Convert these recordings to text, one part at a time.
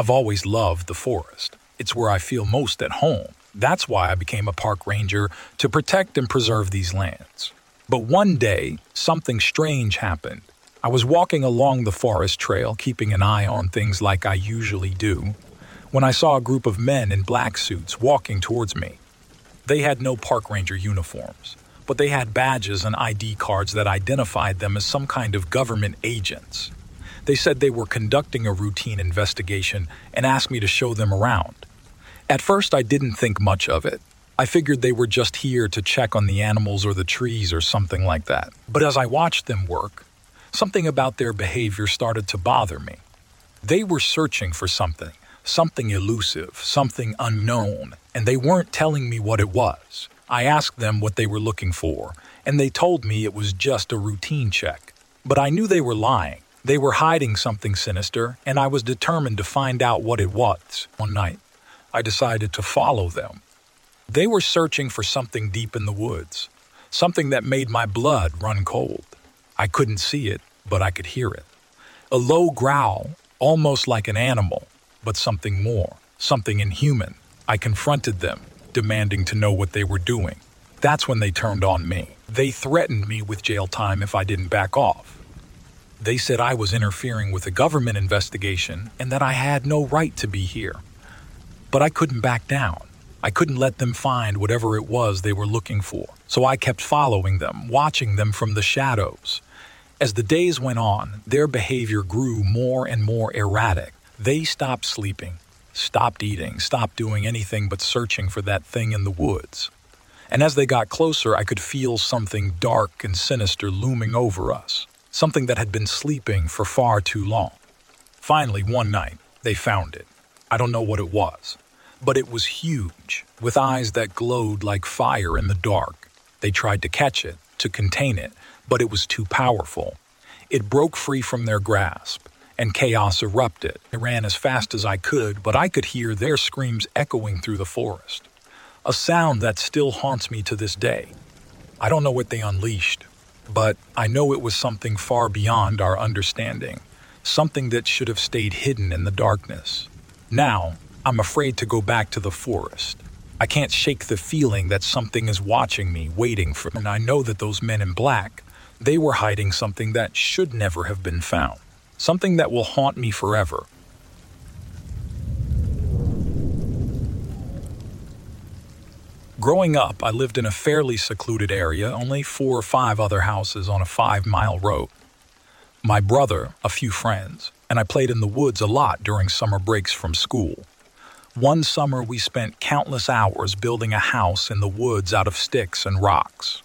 I've always loved the forest. It's where I feel most at home. That's why I became a park ranger to protect and preserve these lands. But one day, something strange happened. I was walking along the forest trail, keeping an eye on things like I usually do, when I saw a group of men in black suits walking towards me. They had no park ranger uniforms, but they had badges and ID cards that identified them as some kind of government agents. They said they were conducting a routine investigation and asked me to show them around. At first, I didn't think much of it. I figured they were just here to check on the animals or the trees or something like that. But as I watched them work, something about their behavior started to bother me. They were searching for something, something elusive, something unknown, and they weren't telling me what it was. I asked them what they were looking for, and they told me it was just a routine check. But I knew they were lying. They were hiding something sinister, and I was determined to find out what it was. One night, I decided to follow them. They were searching for something deep in the woods, something that made my blood run cold. I couldn't see it, but I could hear it. A low growl, almost like an animal, but something more, something inhuman. I confronted them, demanding to know what they were doing. That's when they turned on me. They threatened me with jail time if I didn't back off. They said I was interfering with a government investigation and that I had no right to be here. But I couldn't back down. I couldn't let them find whatever it was they were looking for, so I kept following them, watching them from the shadows. As the days went on, their behavior grew more and more erratic. They stopped sleeping, stopped eating, stopped doing anything but searching for that thing in the woods. And as they got closer, I could feel something dark and sinister looming over us, something that had been sleeping for far too long. Finally, one night, they found it. I don't know what it was but it was huge, with eyes that glowed like fire in the dark. They tried to catch it, to contain it, but it was too powerful. It broke free from their grasp, and chaos erupted. I ran as fast as I could, but I could hear their screams echoing through the forest. A sound that still haunts me to this day. I don't know what they unleashed, but I know it was something far beyond our understanding, something that should have stayed hidden in the darkness. Now, I'm afraid to go back to the forest. I can't shake the feeling that something is watching me, waiting for me. And I know that those men in black, they were hiding something that should never have been found. Something that will haunt me forever. Growing up, I lived in a fairly secluded area, only four or five other houses on a five mile road. My brother, a few friends, and I played in the woods a lot during summer breaks from school. One summer, we spent countless hours building a house in the woods out of sticks and rocks.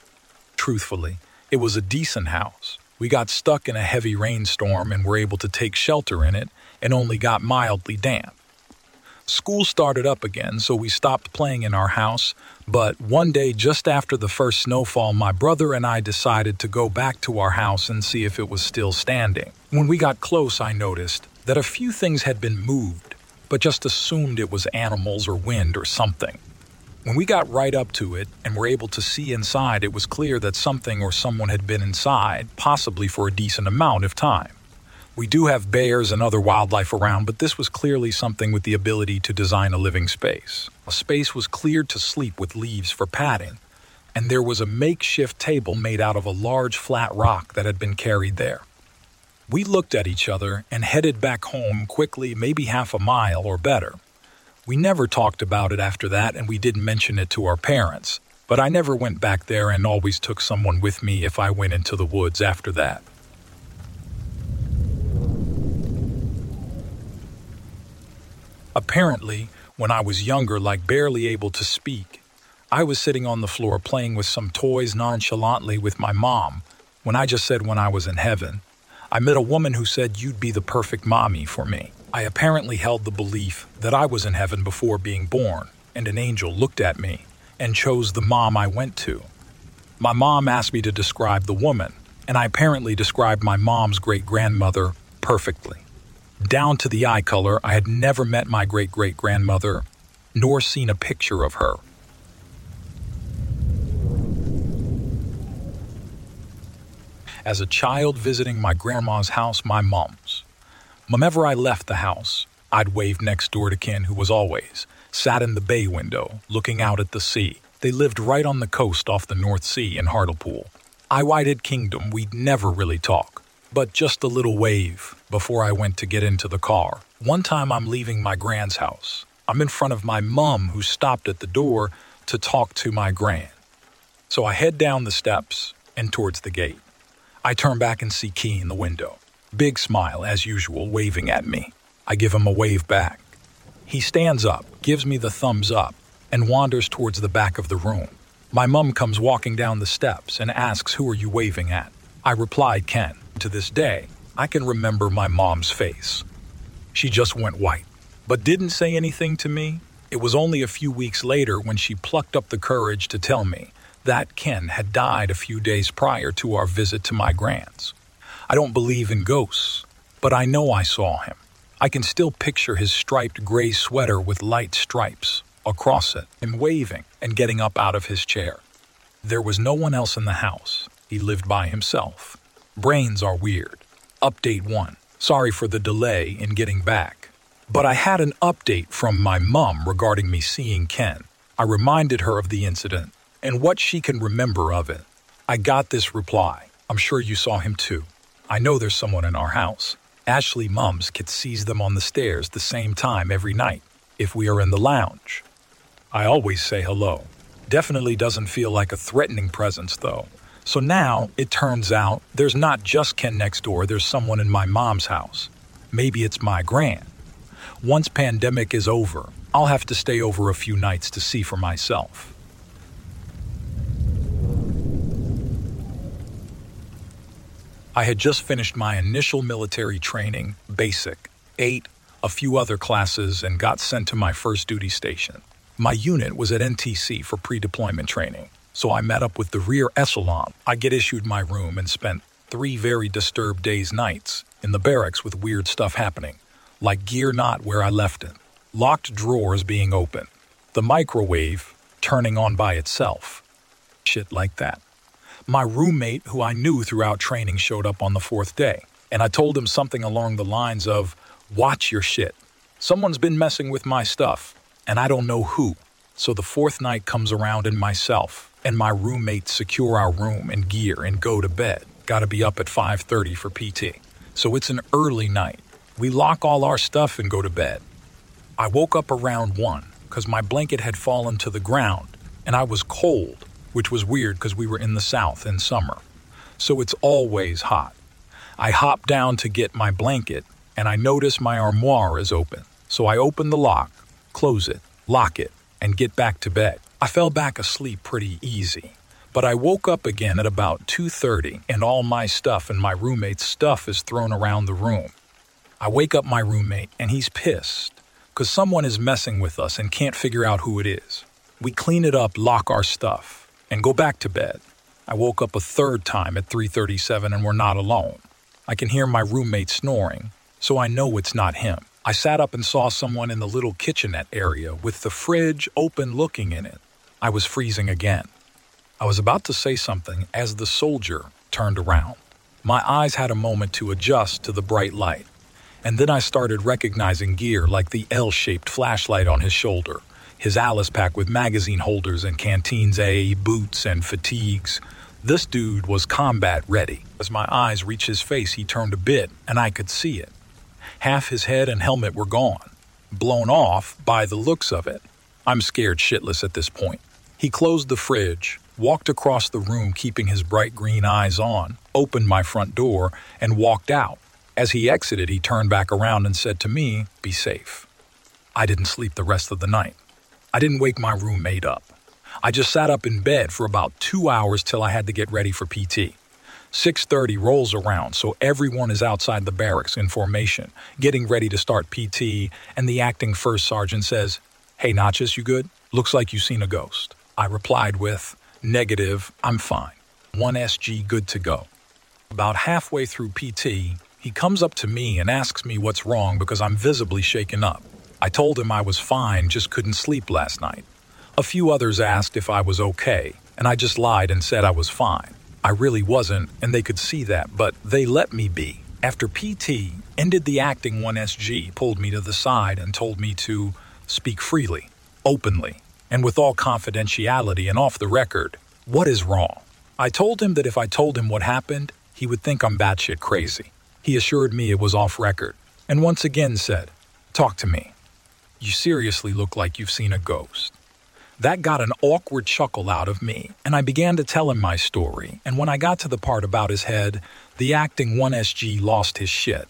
Truthfully, it was a decent house. We got stuck in a heavy rainstorm and were able to take shelter in it and only got mildly damp. School started up again, so we stopped playing in our house, but one day just after the first snowfall, my brother and I decided to go back to our house and see if it was still standing. When we got close, I noticed that a few things had been moved but just assumed it was animals or wind or something. When we got right up to it and were able to see inside, it was clear that something or someone had been inside, possibly for a decent amount of time. We do have bears and other wildlife around, but this was clearly something with the ability to design a living space. A space was cleared to sleep with leaves for padding, and there was a makeshift table made out of a large flat rock that had been carried there. We looked at each other and headed back home quickly, maybe half a mile or better. We never talked about it after that, and we didn't mention it to our parents, but I never went back there and always took someone with me if I went into the woods after that. Apparently, when I was younger, like barely able to speak, I was sitting on the floor playing with some toys nonchalantly with my mom when I just said when I was in heaven. I met a woman who said you'd be the perfect mommy for me. I apparently held the belief that I was in heaven before being born, and an angel looked at me and chose the mom I went to. My mom asked me to describe the woman, and I apparently described my mom's great grandmother perfectly. Down to the eye color, I had never met my great great grandmother, nor seen a picture of her. as a child visiting my grandma's house, my mom's. Whenever I left the house, I'd wave next door to Ken, who was always sat in the bay window looking out at the sea. They lived right on the coast off the North Sea in Hartlepool. United Kingdom, we'd never really talk, but just a little wave before I went to get into the car. One time I'm leaving my grand's house. I'm in front of my mum, who stopped at the door to talk to my grand. So I head down the steps and towards the gate. I turn back and see Ken in the window. Big smile, as usual, waving at me. I give him a wave back. He stands up, gives me the thumbs up, and wanders towards the back of the room. My mum comes walking down the steps and asks, Who are you waving at? I replied, Ken. To this day, I can remember my mom's face. She just went white, but didn't say anything to me. It was only a few weeks later when she plucked up the courage to tell me that Ken had died a few days prior to our visit to my grants. I don't believe in ghosts, but I know I saw him. I can still picture his striped gray sweater with light stripes across it, him waving and getting up out of his chair. There was no one else in the house. He lived by himself. Brains are weird. Update 1. Sorry for the delay in getting back. But I had an update from my mum regarding me seeing Ken. I reminded her of the incident and what she can remember of it. I got this reply. I'm sure you saw him too. I know there's someone in our house. Ashley Mums could sees them on the stairs the same time every night. if we are in the lounge. I always say hello. Definitely doesn't feel like a threatening presence, though. So now it turns out there's not just Ken next door, there's someone in my mom's house. Maybe it's my grand. Once pandemic is over, I'll have to stay over a few nights to see for myself. I had just finished my initial military training, basic, ate a few other classes, and got sent to my first duty station. My unit was at NTC for pre deployment training, so I met up with the rear echelon. I get issued my room and spent three very disturbed days, nights in the barracks with weird stuff happening, like gear not where I left it, locked drawers being open, the microwave turning on by itself, shit like that. My roommate, who I knew throughout training, showed up on the fourth day, and I told him something along the lines of, Watch your shit. Someone's been messing with my stuff, and I don't know who. So the fourth night comes around, and myself and my roommate secure our room and gear and go to bed. Gotta be up at 5:30 for PT. So it's an early night. We lock all our stuff and go to bed. I woke up around 1 cuz my blanket had fallen to the ground and I was cold which was weird because we were in the South in summer. So it's always hot. I hop down to get my blanket, and I notice my armoire is open. So I open the lock, close it, lock it, and get back to bed. I fell back asleep pretty easy. But I woke up again at about 2:30 and all my stuff and my roommate's stuff is thrown around the room. I wake up my roommate and he's pissed cuz someone is messing with us and can't figure out who it is. We clean it up, lock our stuff and go back to bed. I woke up a third time at 3:37 and we're not alone. I can hear my roommate snoring, so I know it's not him. I sat up and saw someone in the little kitchenette area with the fridge open looking in it. I was freezing again. I was about to say something as the soldier turned around. My eyes had a moment to adjust to the bright light, and then I started recognizing gear like the L shaped flashlight on his shoulder his Alice pack with magazine holders and canteens A, boots, and fatigues. This dude was combat ready. As my eyes reached his face, he turned a bit, and I could see it. Half his head and helmet were gone, blown off by the looks of it. I'm scared shitless at this point. He closed the fridge, walked across the room, keeping his bright green eyes on, opened my front door, and walked out. As he exited, he turned back around and said to me, Be safe. I didn't sleep the rest of the night. I didn't wake my roommate up. I just sat up in bed for about two hours till I had to get ready for PT. 6.30 rolls around, so everyone is outside the barracks in formation, getting ready to start PT, and the acting first sergeant says, Hey, Notches, you good? Looks like you seen a ghost. I replied with, Negative, I'm fine. 1SG good to go. About halfway through PT, he comes up to me and asks me what's wrong because I'm visibly shaken up. I told him I was fine, just couldn't sleep last night. A few others asked if I was okay, and I just lied and said I was fine. I really wasn't, and they could see that, but they let me be. After PT ended the acting 1SG, pulled me to the side and told me to speak freely, openly, and with all confidentiality and off the record. What is wrong? I told him that if I told him what happened, he would think I'm batshit crazy. He assured me it was off record, and once again said, Talk to me. You seriously look like you've seen a ghost. That got an awkward chuckle out of me, and I began to tell him my story. And when I got to the part about his head, the acting 1SG lost his shit.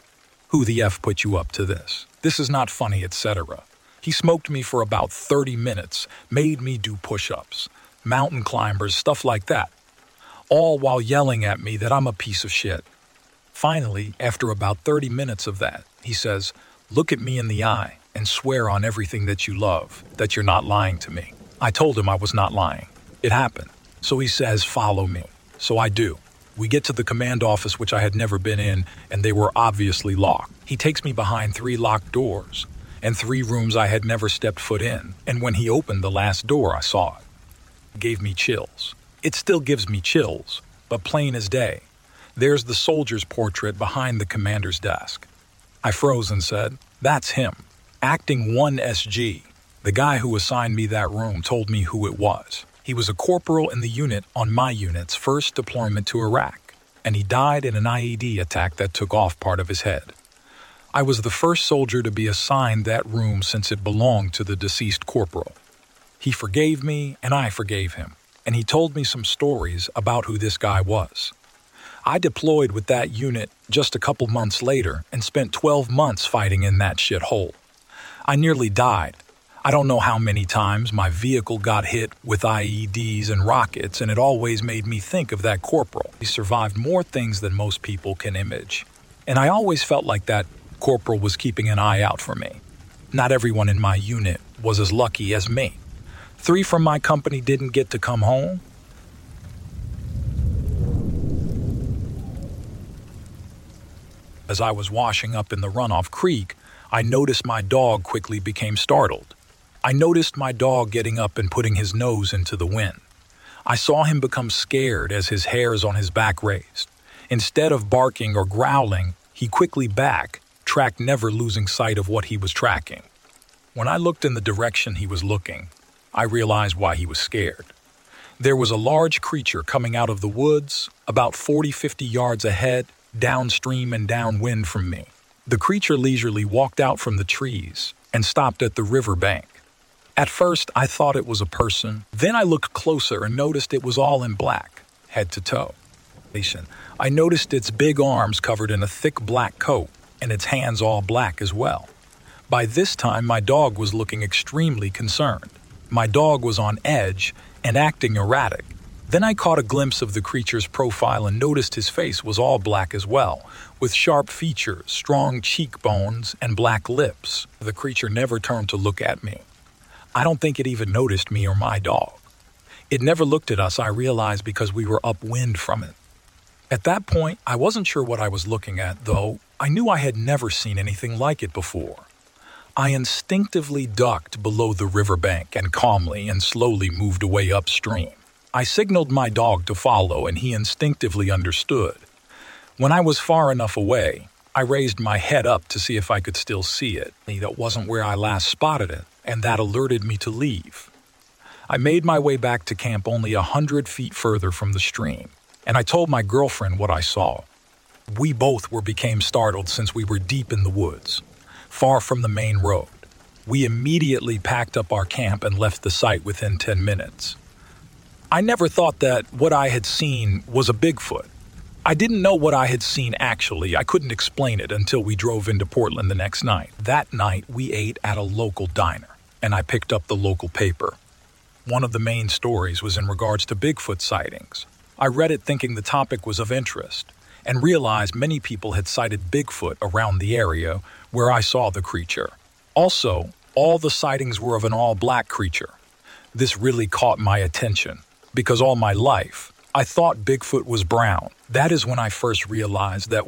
Who the F put you up to this? This is not funny, etc. He smoked me for about 30 minutes, made me do push ups, mountain climbers, stuff like that, all while yelling at me that I'm a piece of shit. Finally, after about 30 minutes of that, he says, Look at me in the eye and swear on everything that you love that you're not lying to me. I told him I was not lying. It happened. So he says, Follow me. So I do. We get to the command office, which I had never been in, and they were obviously locked. He takes me behind three locked doors and three rooms I had never stepped foot in. And when he opened the last door, I saw it. it gave me chills. It still gives me chills, but plain as day. There's the soldier's portrait behind the commander's desk. I froze and said, That's him. Acting 1SG, the guy who assigned me that room, told me who it was. He was a corporal in the unit on my unit's first deployment to Iraq, and he died in an IED attack that took off part of his head. I was the first soldier to be assigned that room since it belonged to the deceased corporal. He forgave me, and I forgave him, and he told me some stories about who this guy was. I deployed with that unit just a couple months later and spent 12 months fighting in that shithole. I nearly died. I don't know how many times my vehicle got hit with IEDs and rockets, and it always made me think of that corporal. He survived more things than most people can image. And I always felt like that corporal was keeping an eye out for me. Not everyone in my unit was as lucky as me. Three from my company didn't get to come home, As I was washing up in the runoff creek, I noticed my dog quickly became startled. I noticed my dog getting up and putting his nose into the wind. I saw him become scared as his hairs on his back raised. Instead of barking or growling, he quickly back, tracked never losing sight of what he was tracking. When I looked in the direction he was looking, I realized why he was scared. There was a large creature coming out of the woods, about 40 50 yards ahead, downstream and downwind from me. The creature leisurely walked out from the trees and stopped at the river bank. At first, I thought it was a person. Then I looked closer and noticed it was all in black, head to toe. I noticed its big arms covered in a thick black coat and its hands all black as well. By this time, my dog was looking extremely concerned. My dog was on edge and acting erratic. Then I caught a glimpse of the creature's profile and noticed his face was all black as well, with sharp features, strong cheekbones, and black lips. The creature never turned to look at me. I don't think it even noticed me or my dog. It never looked at us, I realized, because we were upwind from it. At that point, I wasn't sure what I was looking at, though I knew I had never seen anything like it before. I instinctively ducked below the riverbank and calmly and slowly moved away upstream. I signaled my dog to follow, and he instinctively understood. When I was far enough away, I raised my head up to see if I could still see it. That wasn't where I last spotted it, and that alerted me to leave. I made my way back to camp only a hundred feet further from the stream, and I told my girlfriend what I saw. We both were became startled since we were deep in the woods, far from the main road. We immediately packed up our camp and left the site within 10 minutes. I never thought that what I had seen was a Bigfoot. I didn't know what I had seen actually. I couldn't explain it until we drove into Portland the next night. That night, we ate at a local diner, and I picked up the local paper. One of the main stories was in regards to Bigfoot sightings. I read it thinking the topic was of interest, and realized many people had sighted Bigfoot around the area where I saw the creature. Also, all the sightings were of an all black creature. This really caught my attention because all my life I thought Bigfoot was brown. That is when I first realized that.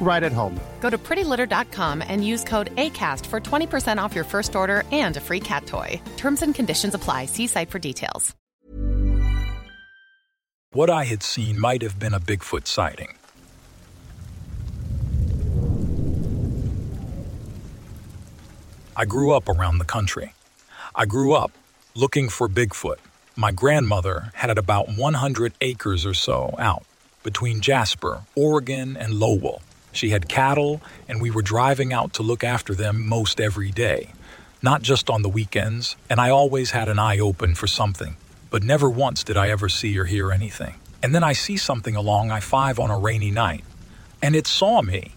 right at home. Go to prettylitter.com and use code ACAST for 20% off your first order and a free cat toy. Terms and conditions apply. See site for details. What I had seen might have been a Bigfoot sighting. I grew up around the country. I grew up looking for Bigfoot. My grandmother had it about 100 acres or so out between Jasper, Oregon, and Lowell. She had cattle, and we were driving out to look after them most every day, not just on the weekends, and I always had an eye open for something but never once did I ever see or hear anything. And then I see something along I 5 on a rainy night, and it saw me.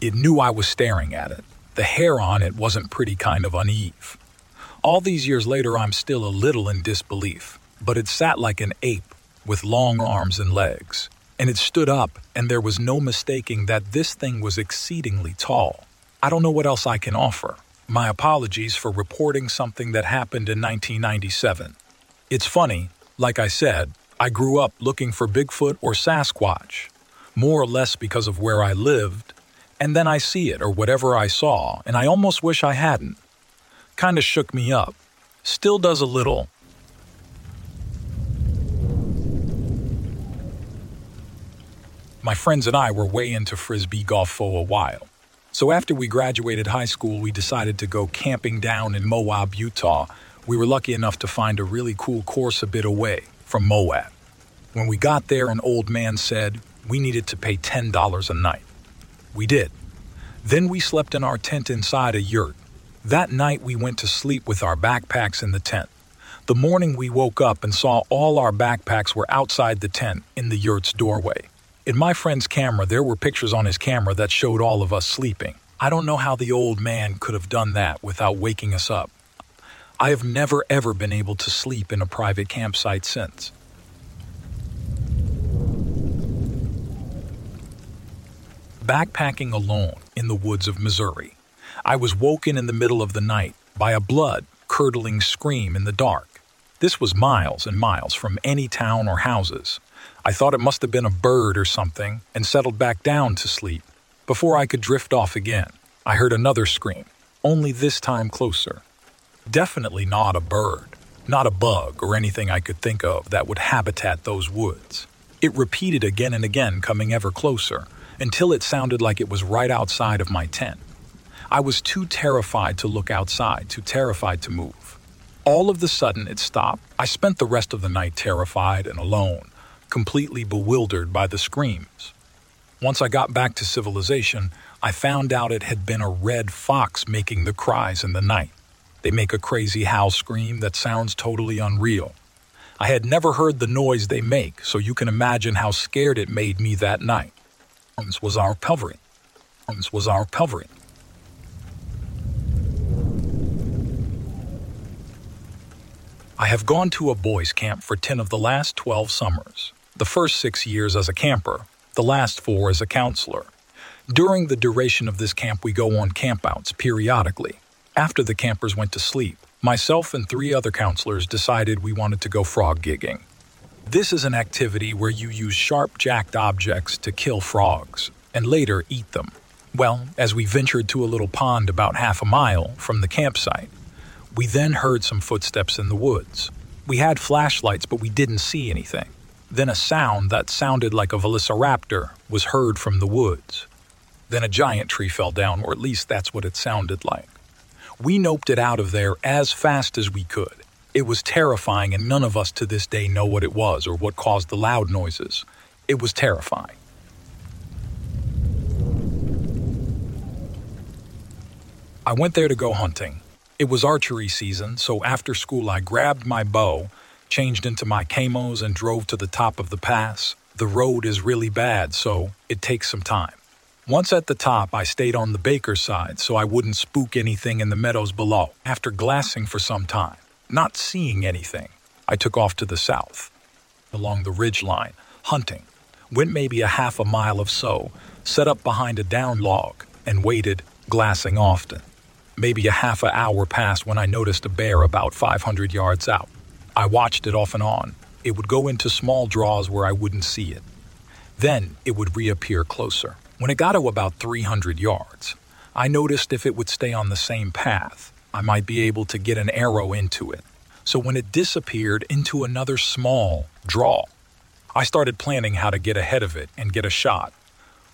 It knew I was staring at it. The hair on it wasn't pretty kind of uneven. All these years later, I'm still a little in disbelief, but it sat like an ape with long arms and legs. And it stood up, and there was no mistaking that this thing was exceedingly tall. I don't know what else I can offer. My apologies for reporting something that happened in 1997. It's funny, like I said, I grew up looking for Bigfoot or Sasquatch, more or less because of where I lived, and then I see it or whatever I saw, and I almost wish I hadn't. Kinda shook me up. Still does a little. My friends and I were way into frisbee golf for a while. So after we graduated high school, we decided to go camping down in Moab, Utah. We were lucky enough to find a really cool course a bit away from Moab. When we got there, an old man said we needed to pay $10 a night. We did. Then we slept in our tent inside a yurt. That night, we went to sleep with our backpacks in the tent. The morning we woke up and saw all our backpacks were outside the tent in the yurt's doorway. In my friend's camera, there were pictures on his camera that showed all of us sleeping. I don't know how the old man could have done that without waking us up. I have never ever been able to sleep in a private campsite since. Backpacking alone in the woods of Missouri, I was woken in the middle of the night by a blood curdling scream in the dark. This was miles and miles from any town or houses. I thought it must have been a bird or something and settled back down to sleep. Before I could drift off again, I heard another scream, only this time closer. Definitely not a bird, not a bug or anything I could think of that would habitat those woods. It repeated again and again, coming ever closer, until it sounded like it was right outside of my tent. I was too terrified to look outside, too terrified to move. All of the sudden, it stopped. I spent the rest of the night terrified and alone, completely bewildered by the screams. Once I got back to civilization, I found out it had been a red fox making the cries in the night. They make a crazy howl scream that sounds totally unreal. I had never heard the noise they make, so you can imagine how scared it made me that night. This was our pelvery. This was our pelvery. I have gone to a boys' camp for 10 of the last 12 summers, the first six years as a camper, the last four as a counselor. During the duration of this camp, we go on campouts periodically. After the campers went to sleep, myself and three other counselors decided we wanted to go frog gigging. This is an activity where you use sharp jacked objects to kill frogs and later eat them. Well, as we ventured to a little pond about half a mile from the campsite, we then heard some footsteps in the woods. We had flashlights, but we didn't see anything. Then a sound that sounded like a velociraptor was heard from the woods. Then a giant tree fell down, or at least that's what it sounded like. We noped it out of there as fast as we could. It was terrifying, and none of us to this day know what it was or what caused the loud noises. It was terrifying. I went there to go hunting. It was archery season, so after school I grabbed my bow, changed into my camos, and drove to the top of the pass. The road is really bad, so it takes some time. Once at the top, I stayed on the baker's side so I wouldn't spook anything in the meadows below. After glassing for some time, not seeing anything, I took off to the south, along the ridge line, hunting. Went maybe a half a mile of so, set up behind a down log, and waited, glassing often. Maybe a half an hour passed when I noticed a bear about 500 yards out. I watched it off and on. It would go into small draws where I wouldn't see it. Then it would reappear closer. When it got to about 300 yards, I noticed if it would stay on the same path, I might be able to get an arrow into it. So when it disappeared into another small draw, I started planning how to get ahead of it and get a shot.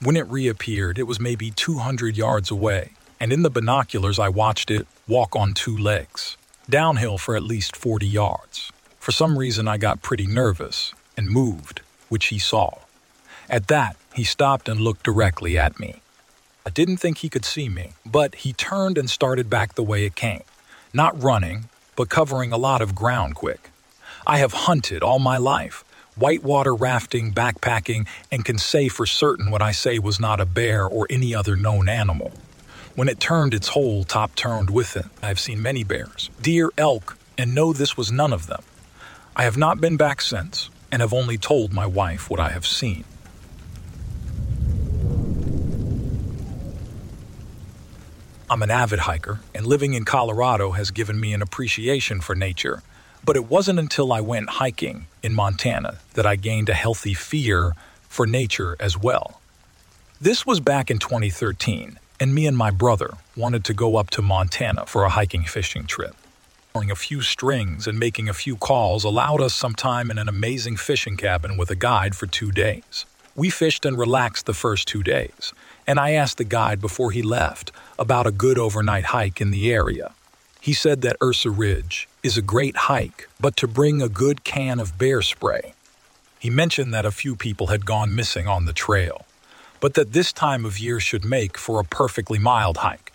When it reappeared, it was maybe 200 yards away and in the binoculars I watched it walk on two legs, downhill for at least 40 yards. For some reason, I got pretty nervous and moved, which he saw. At that, he stopped and looked directly at me. I didn't think he could see me, but he turned and started back the way it came, not running, but covering a lot of ground quick. I have hunted all my life, whitewater rafting, backpacking, and can say for certain what I say was not a bear or any other known animal. When it turned, its whole top turned with it. I have seen many bears, deer, elk, and know this was none of them. I have not been back since, and have only told my wife what I have seen. I'm an avid hiker, and living in Colorado has given me an appreciation for nature. But it wasn't until I went hiking in Montana that I gained a healthy fear for nature as well. This was back in 2013, and me and my brother wanted to go up to Montana for a hiking fishing trip. Pulling a few strings and making a few calls allowed us some time in an amazing fishing cabin with a guide for two days. We fished and relaxed the first two days, and I asked the guide before he left about a good overnight hike in the area. He said that Ursa Ridge is a great hike, but to bring a good can of bear spray. He mentioned that a few people had gone missing on the trail, but that this time of year should make for a perfectly mild hike.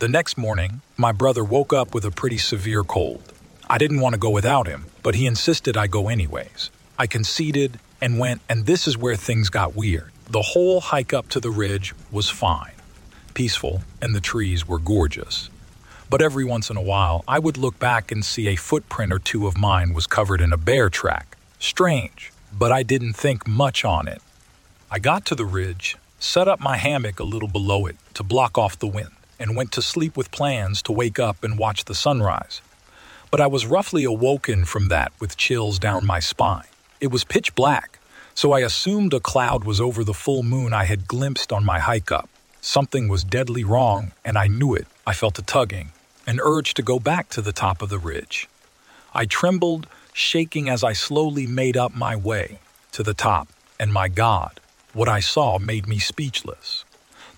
The next morning, my brother woke up with a pretty severe cold. I didn't want to go without him, but he insisted I go anyways. I conceded and went, and this is where things got weird. The whole hike up to the ridge was fine, peaceful, and the trees were gorgeous. But every once in a while, I would look back and see a footprint or two of mine was covered in a bear track. Strange, but I didn't think much on it. I got to the ridge, set up my hammock a little below it to block off the wind, and went to sleep with plans to wake up and watch the sunrise. But I was roughly awoken from that with chills down my spine. It was pitch black, so I assumed a cloud was over the full moon I had glimpsed on my hike up. Something was deadly wrong, and I knew it. I felt a tugging, an urge to go back to the top of the ridge. I trembled, shaking as I slowly made up my way to the top, and my God, what I saw made me speechless.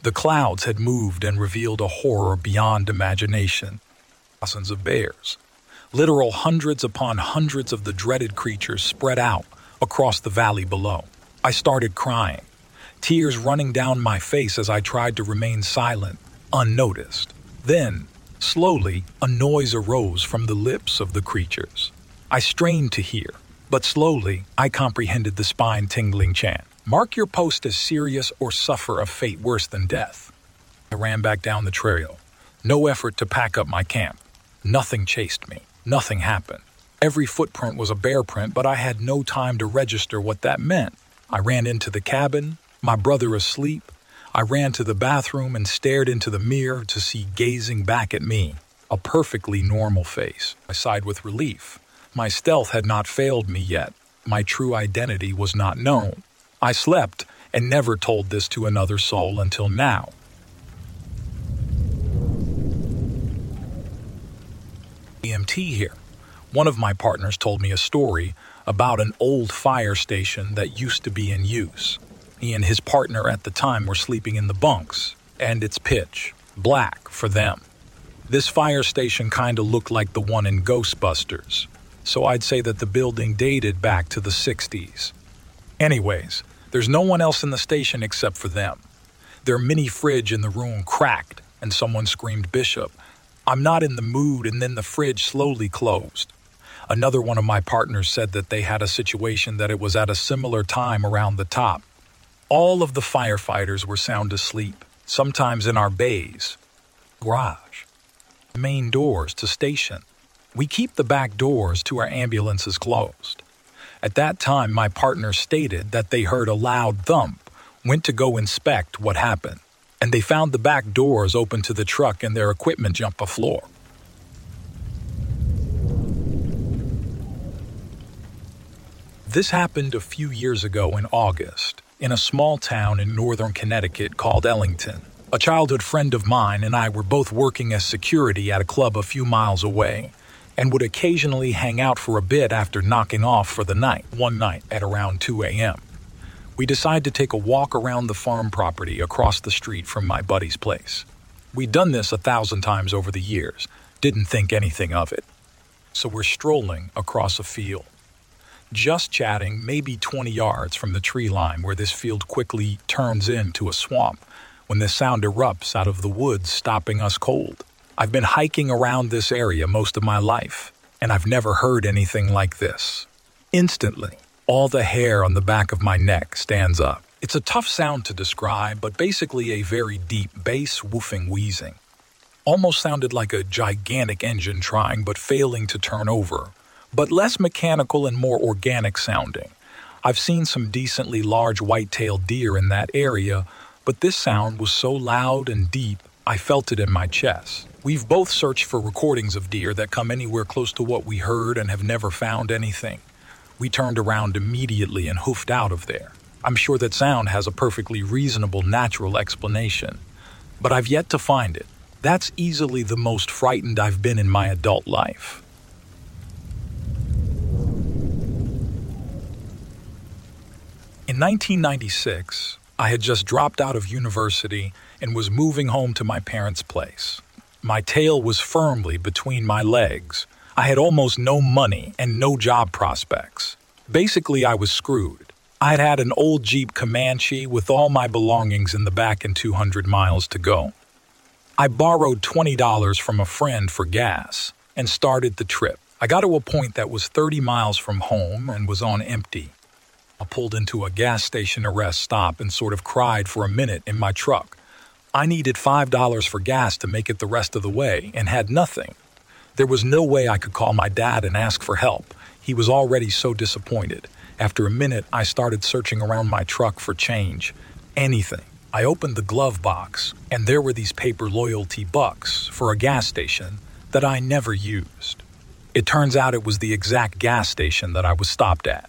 The clouds had moved and revealed a horror beyond imagination. Thousands of bears, literal hundreds upon hundreds of the dreaded creatures spread out across the valley below. I started crying, tears running down my face as I tried to remain silent, unnoticed. Then, slowly, a noise arose from the lips of the creatures. I strained to hear, but slowly I comprehended the spine tingling chant Mark your post as serious or suffer a fate worse than death. I ran back down the trail. No effort to pack up my camp. Nothing chased me. Nothing happened. Every footprint was a bear print, but I had no time to register what that meant. I ran into the cabin, my brother asleep. I ran to the bathroom and stared into the mirror to see gazing back at me, a perfectly normal face. I sighed with relief. My stealth had not failed me yet. My true identity was not known. I slept and never told this to another soul until now. EMT here. One of my partners told me a story about an old fire station that used to be in use. He and his partner at the time were sleeping in the bunks, and it's pitch black for them. This fire station kind of looked like the one in Ghostbusters, so I'd say that the building dated back to the 60s. Anyways, there's no one else in the station except for them. Their mini fridge in the room cracked, and someone screamed Bishop, I'm not in the mood, and then the fridge slowly closed. Another one of my partners said that they had a situation that it was at a similar time around the top. All of the firefighters were sound asleep, sometimes in our bays, garage, main doors to station. We keep the back doors to our ambulances closed. At that time, my partner stated that they heard a loud thump, went to go inspect what happened and they found the back doors open to the truck and their equipment jump a floor. This happened a few years ago in August in a small town in northern Connecticut called Ellington. A childhood friend of mine and I were both working as security at a club a few miles away and would occasionally hang out for a bit after knocking off for the night, one night at around 2 a.m we decide to take a walk around the farm property across the street from my buddy's place. We'd done this a thousand times over the years, didn't think anything of it. So we're strolling across a field. Just chatting, maybe 20 yards from the tree line where this field quickly turns into a swamp, when the sound erupts out of the woods, stopping us cold. I've been hiking around this area most of my life, and I've never heard anything like this. Instantly, all the hair on the back of my neck stands up. It's a tough sound to describe, but basically a very deep bass woofing wheezing. Almost sounded like a gigantic engine trying but failing to turn over, but less mechanical and more organic sounding. I've seen some decently large white-tailed deer in that area, but this sound was so loud and deep, I felt it in my chest. We've both searched for recordings of deer that come anywhere close to what we heard and have never found anything. We turned around immediately and hoofed out of there. I'm sure that sound has a perfectly reasonable natural explanation, but I've yet to find it. That's easily the most frightened I've been in my adult life. In 1996, I had just dropped out of university and was moving home to my parents' place. My tail was firmly between my legs. I had almost no money and no job prospects. Basically, I was screwed. I had had an old Jeep Comanche with all my belongings in the back and 200 miles to go. I borrowed $20 from a friend for gas and started the trip. I got to a point that was 30 miles from home and was on empty. I pulled into a gas station arrest stop and sort of cried for a minute in my truck. I needed $5 for gas to make it the rest of the way and had nothing. There was no way I could call my dad and ask for help. He was already so disappointed. After a minute, I started searching around my truck for change. Anything. I opened the glove box, and there were these paper loyalty bucks for a gas station that I never used. It turns out it was the exact gas station that I was stopped at.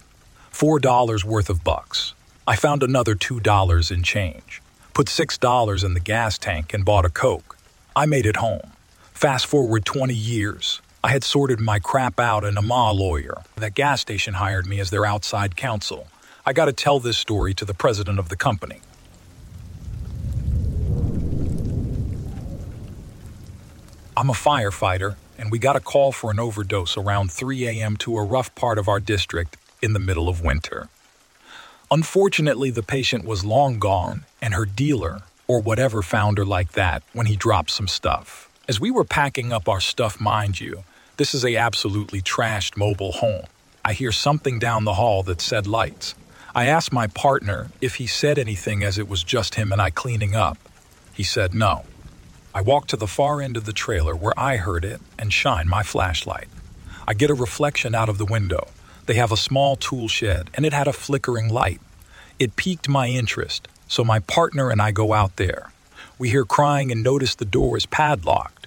Four dollars worth of bucks. I found another two dollars in change. Put six dollars in the gas tank and bought a Coke. I made it home. Fast forward 20 years. I had sorted my crap out and a ma lawyer. That gas station hired me as their outside counsel. I got to tell this story to the president of the company. I'm a firefighter, and we got a call for an overdose around 3 a.m. to a rough part of our district in the middle of winter. Unfortunately, the patient was long gone, and her dealer, or whatever found her like that when he dropped some stuff. As we were packing up our stuff, mind you, this is a absolutely trashed mobile home. I hear something down the hall that said lights. I asked my partner if he said anything as it was just him and I cleaning up. He said no. I walk to the far end of the trailer where I heard it and shine my flashlight. I get a reflection out of the window. They have a small tool shed and it had a flickering light. It piqued my interest, so my partner and I go out there. We hear crying and notice the door is padlocked.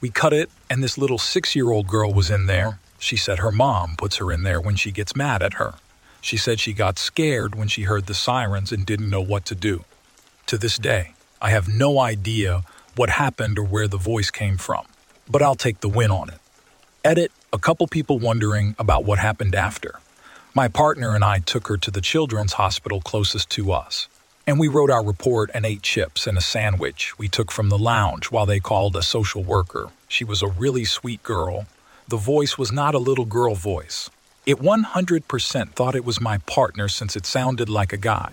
We cut it, and this little six year old girl was in there. She said her mom puts her in there when she gets mad at her. She said she got scared when she heard the sirens and didn't know what to do. To this day, I have no idea what happened or where the voice came from, but I'll take the win on it. Edit a couple people wondering about what happened after. My partner and I took her to the children's hospital closest to us. And we wrote our report and ate chips and a sandwich we took from the lounge while they called a social worker. She was a really sweet girl. The voice was not a little girl voice. It 100% thought it was my partner since it sounded like a guy.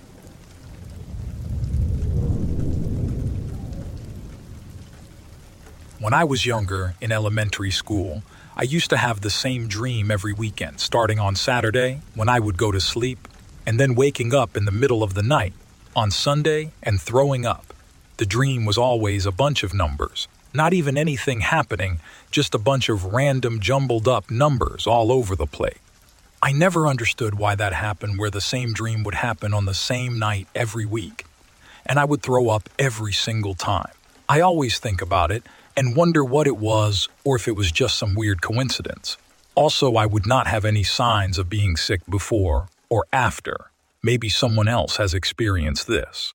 When I was younger, in elementary school, I used to have the same dream every weekend, starting on Saturday when I would go to sleep, and then waking up in the middle of the night on Sunday and throwing up. The dream was always a bunch of numbers, not even anything happening, just a bunch of random jumbled up numbers all over the place. I never understood why that happened where the same dream would happen on the same night every week. And I would throw up every single time. I always think about it and wonder what it was or if it was just some weird coincidence. Also, I would not have any signs of being sick before or after Maybe someone else has experienced this.